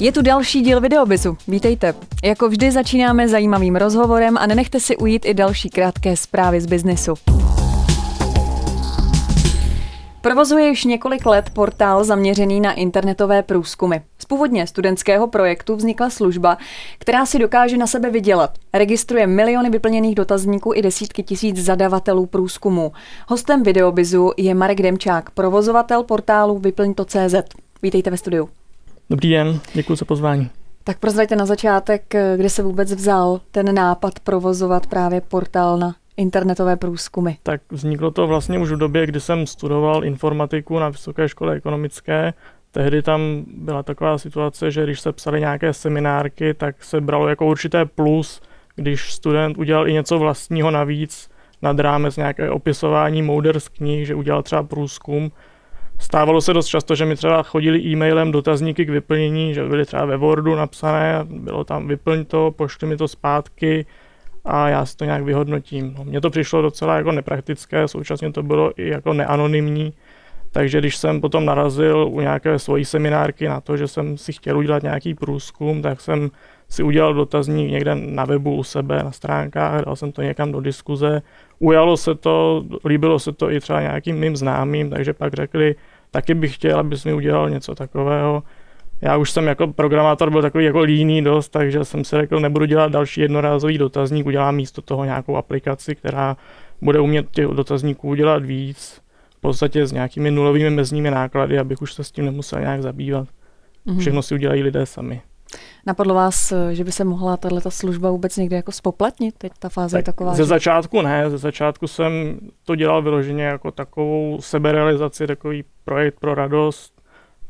Je tu další díl videobizu. Vítejte. Jako vždy začínáme zajímavým rozhovorem a nenechte si ujít i další krátké zprávy z biznesu. Provozuje již několik let portál zaměřený na internetové průzkumy. Z původně studentského projektu vznikla služba, která si dokáže na sebe vydělat. Registruje miliony vyplněných dotazníků i desítky tisíc zadavatelů průzkumů. Hostem videobizu je Marek Demčák, provozovatel portálu Vyplň.cz. Vítejte ve studiu. Dobrý den, děkuji za pozvání. Tak prozraďte na začátek, kde se vůbec vzal ten nápad provozovat právě portál na internetové průzkumy? Tak vzniklo to vlastně už v době, kdy jsem studoval informatiku na Vysoké škole ekonomické. Tehdy tam byla taková situace, že když se psaly nějaké seminárky, tak se bralo jako určité plus, když student udělal i něco vlastního navíc nad rámec nějaké opisování mouder z knih, že udělal třeba průzkum, Stávalo se dost často, že mi třeba chodili e-mailem dotazníky k vyplnění, že byly třeba ve Wordu napsané, bylo tam vyplň to, pošli mi to zpátky a já si to nějak vyhodnotím. No, mně to přišlo docela jako nepraktické, současně to bylo i jako neanonymní, takže když jsem potom narazil u nějaké svojí seminárky na to, že jsem si chtěl udělat nějaký průzkum, tak jsem si udělal dotazník někde na webu u sebe, na stránkách, dal jsem to někam do diskuze. Ujalo se to, líbilo se to i třeba nějakým mým známým, takže pak řekli, taky bych chtěl, abys mi udělal něco takového. Já už jsem jako programátor byl takový jako líný dost, takže jsem si řekl, nebudu dělat další jednorázový dotazník, udělám místo toho nějakou aplikaci, která bude umět těch dotazníků udělat víc, v podstatě s nějakými nulovými mezními náklady, abych už se s tím nemusel nějak zabývat. Mm-hmm. Všechno si udělají lidé sami. Napadlo vás, že by se mohla tato služba vůbec někde jako spoplatnit? Teď ta fáze tak je taková. Ze že... začátku ne, ze začátku jsem to dělal vyloženě jako takovou seberealizaci, takový projekt pro radost.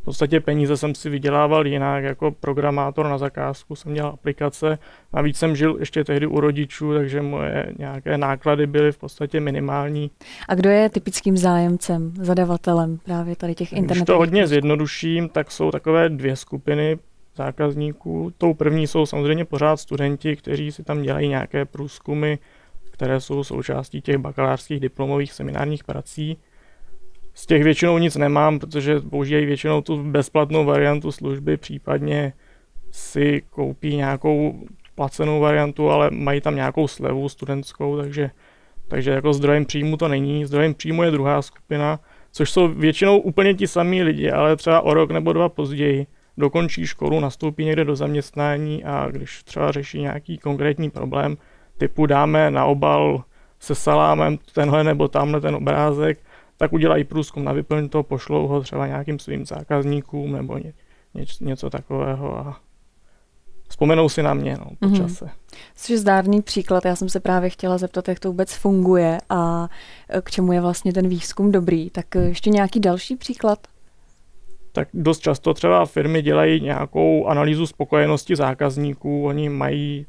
V podstatě peníze jsem si vydělával jinak, jako programátor na zakázku jsem dělal aplikace. Navíc jsem žil ještě tehdy u rodičů, takže moje nějaké náklady byly v podstatě minimální. A kdo je typickým zájemcem, zadavatelem právě tady těch internetových? Když to hodně zjednoduším, tak jsou takové dvě skupiny zákazníků. Tou první jsou samozřejmě pořád studenti, kteří si tam dělají nějaké průzkumy, které jsou součástí těch bakalářských diplomových seminárních prací. Z těch většinou nic nemám, protože používají většinou tu bezplatnou variantu služby, případně si koupí nějakou placenou variantu, ale mají tam nějakou slevu studentskou, takže, takže jako zdrojem příjmu to není. Zdrojem příjmu je druhá skupina, což jsou většinou úplně ti samí lidi, ale třeba o rok nebo dva později dokončí školu, nastoupí někde do zaměstnání a když třeba řeší nějaký konkrétní problém, typu dáme na obal se salámem tenhle nebo tamhle ten obrázek, tak udělají průzkum na vyplň to, pošlou ho třeba nějakým svým zákazníkům nebo ně, něč, něco takového a vzpomenou si na mě no, po mm-hmm. čase. Což je zdárný příklad. Já jsem se právě chtěla zeptat, jak to vůbec funguje a k čemu je vlastně ten výzkum dobrý. Tak ještě nějaký další příklad? Tak dost často třeba firmy dělají nějakou analýzu spokojenosti zákazníků, oni mají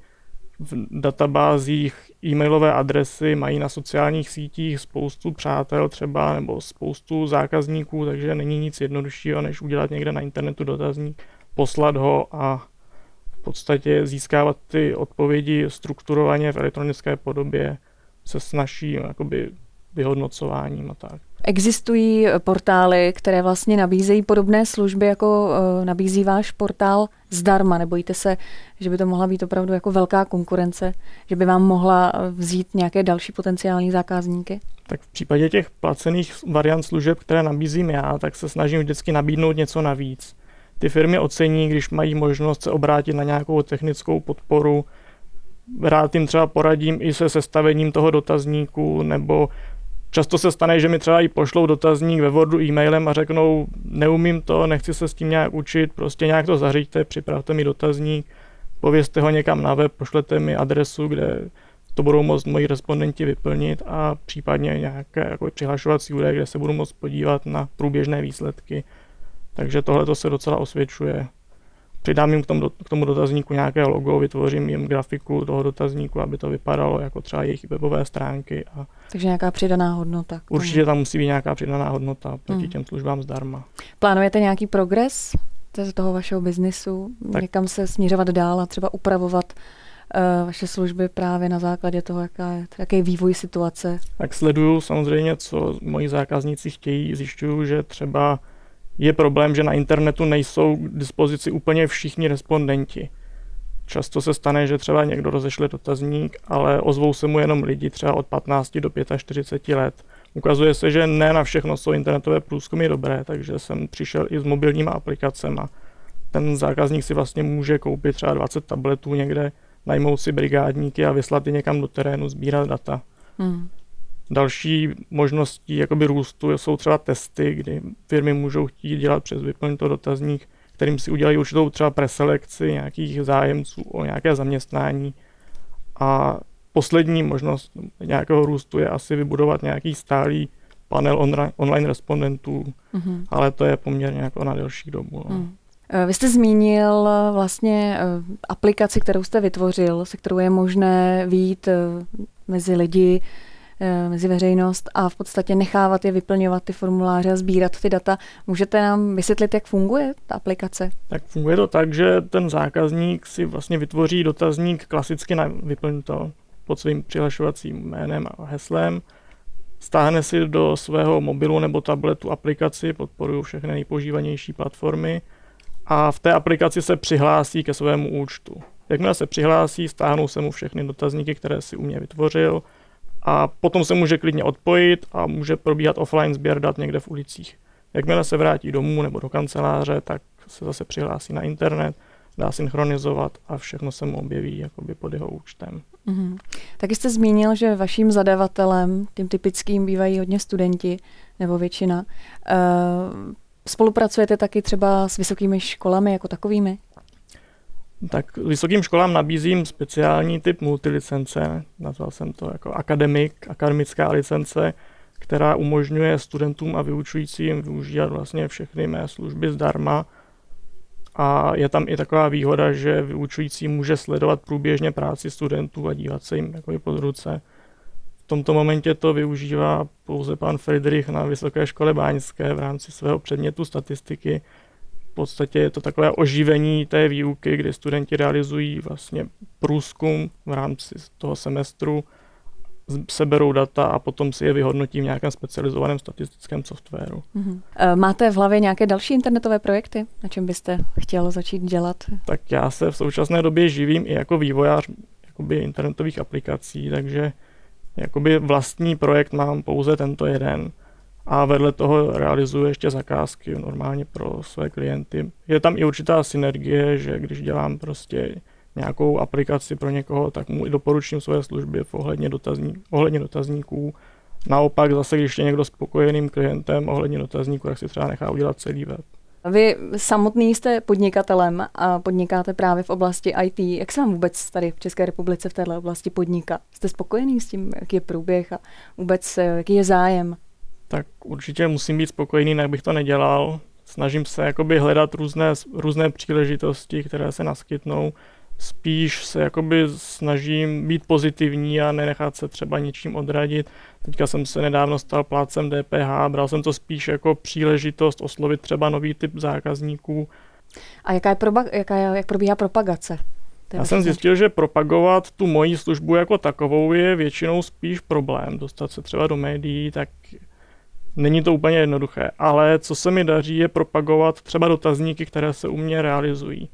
v databázích e-mailové adresy, mají na sociálních sítích spoustu přátel třeba nebo spoustu zákazníků, takže není nic jednoduššího, než udělat někde na internetu dotazník, poslat ho a v podstatě získávat ty odpovědi strukturovaně v elektronické podobě se snaží jakoby vyhodnocováním a tak. Existují portály, které vlastně nabízejí podobné služby, jako uh, nabízí váš portál zdarma. Nebojíte se, že by to mohla být opravdu jako velká konkurence, že by vám mohla vzít nějaké další potenciální zákazníky? Tak v případě těch placených variant služeb, které nabízím já, tak se snažím vždycky nabídnout něco navíc. Ty firmy ocení, když mají možnost se obrátit na nějakou technickou podporu, rád jim třeba poradím i se sestavením toho dotazníku nebo Často se stane, že mi třeba i pošlou dotazník ve Wordu e-mailem a řeknou, neumím to, nechci se s tím nějak učit, prostě nějak to zaříďte, připravte mi dotazník, povězte ho někam na web, pošlete mi adresu, kde to budou moct moji respondenti vyplnit a případně nějaké jako přihlašovací údaje, kde se budu moct podívat na průběžné výsledky. Takže tohle to se docela osvědčuje přidám jim k tomu, k tomu dotazníku nějaké logo, vytvořím jim grafiku toho dotazníku, aby to vypadalo jako třeba jejich webové stránky. A Takže nějaká přidaná hodnota. Určitě tam musí být nějaká přidaná hodnota proti hmm. těm službám zdarma. Plánujete nějaký progres z toho vašeho biznisu? Tak. Někam se směřovat dál a třeba upravovat uh, vaše služby právě na základě toho, jaká je, jaký je vývoj situace? Tak sleduju samozřejmě, co moji zákazníci chtějí. Zjišťuju, že třeba je problém, že na internetu nejsou k dispozici úplně všichni respondenti. Často se stane, že třeba někdo rozešle dotazník, ale ozvou se mu jenom lidi třeba od 15 do 45 let. Ukazuje se, že ne na všechno jsou internetové průzkumy dobré, takže jsem přišel i s mobilníma aplikacemi. Ten zákazník si vlastně může koupit třeba 20 tabletů někde, najmout si brigádníky a vyslat je někam do terénu, sbírat data. Hmm. Další možností jakoby růstu jsou třeba testy, kdy firmy můžou chtít dělat přes vyplnit to dotazník, kterým si udělají určitou třeba preselekci nějakých zájemců o nějaké zaměstnání. A poslední možnost nějakého růstu je asi vybudovat nějaký stálý panel online respondentů, mm-hmm. ale to je poměrně jako na delší dobu. No. Mm. Vy jste zmínil eh, vlastně eh, aplikaci, kterou jste vytvořil, se kterou je možné výjít mezi lidi, mezi veřejnost a v podstatě nechávat je vyplňovat ty formuláře a sbírat ty data. Můžete nám vysvětlit, jak funguje ta aplikace? Tak funguje to tak, že ten zákazník si vlastně vytvoří dotazník klasicky na vyplň to pod svým přihlašovacím jménem a heslem, stáhne si do svého mobilu nebo tabletu aplikaci, podporují všechny nejpožívanější platformy a v té aplikaci se přihlásí ke svému účtu. Jakmile se přihlásí, stáhnou se mu všechny dotazníky, které si u mě vytvořil a potom se může klidně odpojit a může probíhat offline sběr dat někde v ulicích. Jakmile se vrátí domů nebo do kanceláře, tak se zase přihlásí na internet, dá synchronizovat a všechno se mu objeví jakoby pod jeho účtem. Mm-hmm. Taky jste zmínil, že vaším zadavatelem, tím typickým, bývají hodně studenti, nebo většina. Uh, spolupracujete taky třeba s vysokými školami jako takovými? Tak vysokým školám nabízím speciální typ multilicence, nazval jsem to jako akademik, akademická licence, která umožňuje studentům a vyučujícím využívat vlastně všechny mé služby zdarma, a je tam i taková výhoda, že vyučující může sledovat průběžně práci studentů a dívat se jim jako pod ruce. V tomto momentě to využívá pouze pan Friedrich na Vysoké škole báňské v rámci svého předmětu statistiky. V podstatě je to takové oživení té výuky, kdy studenti realizují vlastně průzkum v rámci toho semestru seberou data a potom si je vyhodnotí v nějakém specializovaném statistickém softwaru. Mm-hmm. Máte v hlavě nějaké další internetové projekty, na čem byste chtěl začít dělat? Tak já se v současné době živím i jako vývojář jakoby internetových aplikací, takže jakoby vlastní projekt mám pouze tento jeden a vedle toho realizuji ještě zakázky normálně pro své klienty. Je tam i určitá synergie, že když dělám prostě nějakou aplikaci pro někoho, tak mu i doporučím svoje služby v ohledně, dotazní, ohledně dotazníků. Naopak zase, když je někdo spokojeným klientem ohledně dotazníků, tak si třeba nechá udělat celý web. Vy samotný jste podnikatelem a podnikáte právě v oblasti IT. Jak se vám vůbec tady v České republice v této oblasti podniká? Jste spokojený s tím, jaký je průběh a vůbec jaký je zájem? Tak určitě musím být spokojený, jinak bych to nedělal. Snažím se jakoby hledat různé, různé příležitosti, které se naskytnou spíš se jakoby snažím být pozitivní a nenechat se třeba ničím odradit. Teďka jsem se nedávno stal plácem DPH, bral jsem to spíš jako příležitost oslovit třeba nový typ zákazníků. A jaká je proba- jaká je, jak probíhá propagace? Já jsem zjistil, že propagovat tu moji službu jako takovou je většinou spíš problém. Dostat se třeba do médií, tak není to úplně jednoduché. Ale co se mi daří, je propagovat třeba dotazníky, které se u mě realizují.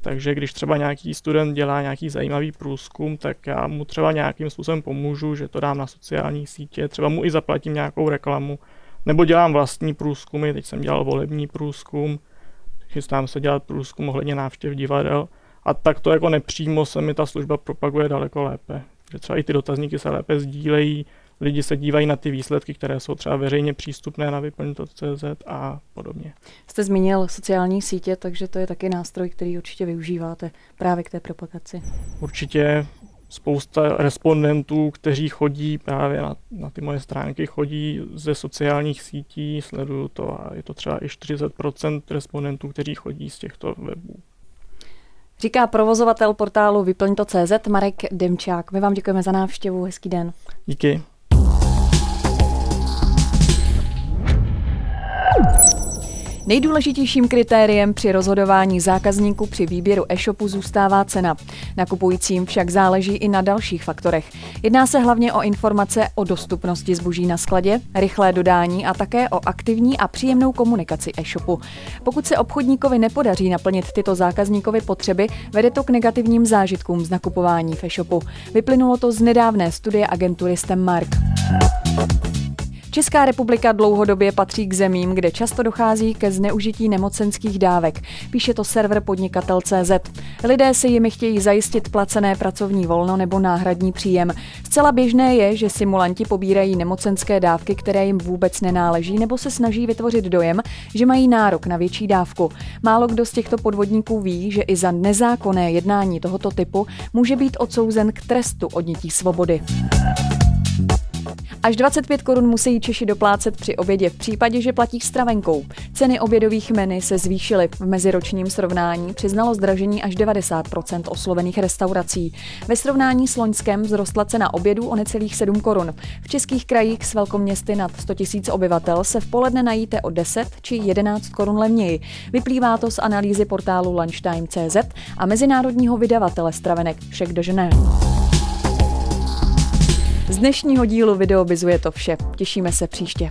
Takže když třeba nějaký student dělá nějaký zajímavý průzkum, tak já mu třeba nějakým způsobem pomůžu, že to dám na sociální sítě, třeba mu i zaplatím nějakou reklamu, nebo dělám vlastní průzkumy, teď jsem dělal volební průzkum, chystám se dělat průzkum ohledně návštěv divadel a tak to jako nepřímo se mi ta služba propaguje daleko lépe. Že třeba i ty dotazníky se lépe sdílejí, lidi se dívají na ty výsledky, které jsou třeba veřejně přístupné na vyplň.cz a podobně. Jste zmínil sociální sítě, takže to je taky nástroj, který určitě využíváte právě k té propagaci. Určitě spousta respondentů, kteří chodí právě na, na ty moje stránky, chodí ze sociálních sítí, sleduju to a je to třeba i 40% respondentů, kteří chodí z těchto webů. Říká provozovatel portálu Vyplň.cz Marek Demčák. My vám děkujeme za návštěvu, hezký den. Díky. Nejdůležitějším kritériem při rozhodování zákazníků při výběru e-shopu zůstává cena. Nakupujícím však záleží i na dalších faktorech. Jedná se hlavně o informace o dostupnosti zboží na skladě, rychlé dodání a také o aktivní a příjemnou komunikaci e-shopu. Pokud se obchodníkovi nepodaří naplnit tyto zákazníkovy potřeby, vede to k negativním zážitkům z nakupování v e-shopu. Vyplynulo to z nedávné studie agentury Stemmark. Česká republika dlouhodobě patří k zemím, kde často dochází ke zneužití nemocenských dávek. Píše to server podnikatel.cz. Lidé si jimi chtějí zajistit placené pracovní volno nebo náhradní příjem. Zcela běžné je, že simulanti pobírají nemocenské dávky, které jim vůbec nenáleží, nebo se snaží vytvořit dojem, že mají nárok na větší dávku. Málo kdo z těchto podvodníků ví, že i za nezákonné jednání tohoto typu může být odsouzen k trestu odnětí svobody. Až 25 korun musí Češi doplácet při obědě v případě, že platí stravenkou. Ceny obědových meny se zvýšily. V meziročním srovnání přiznalo zdražení až 90 oslovených restaurací. Ve srovnání s Loňskem vzrostla cena obědů o necelých 7 korun. V českých krajích s velkoměsty nad 100 000 obyvatel se v poledne najíte o 10 či 11 korun levněji. Vyplývá to z analýzy portálu Lunchtime.cz a mezinárodního vydavatele stravenek Všech dožené. Z dnešního dílu Videobizu je to vše. Těšíme se příště.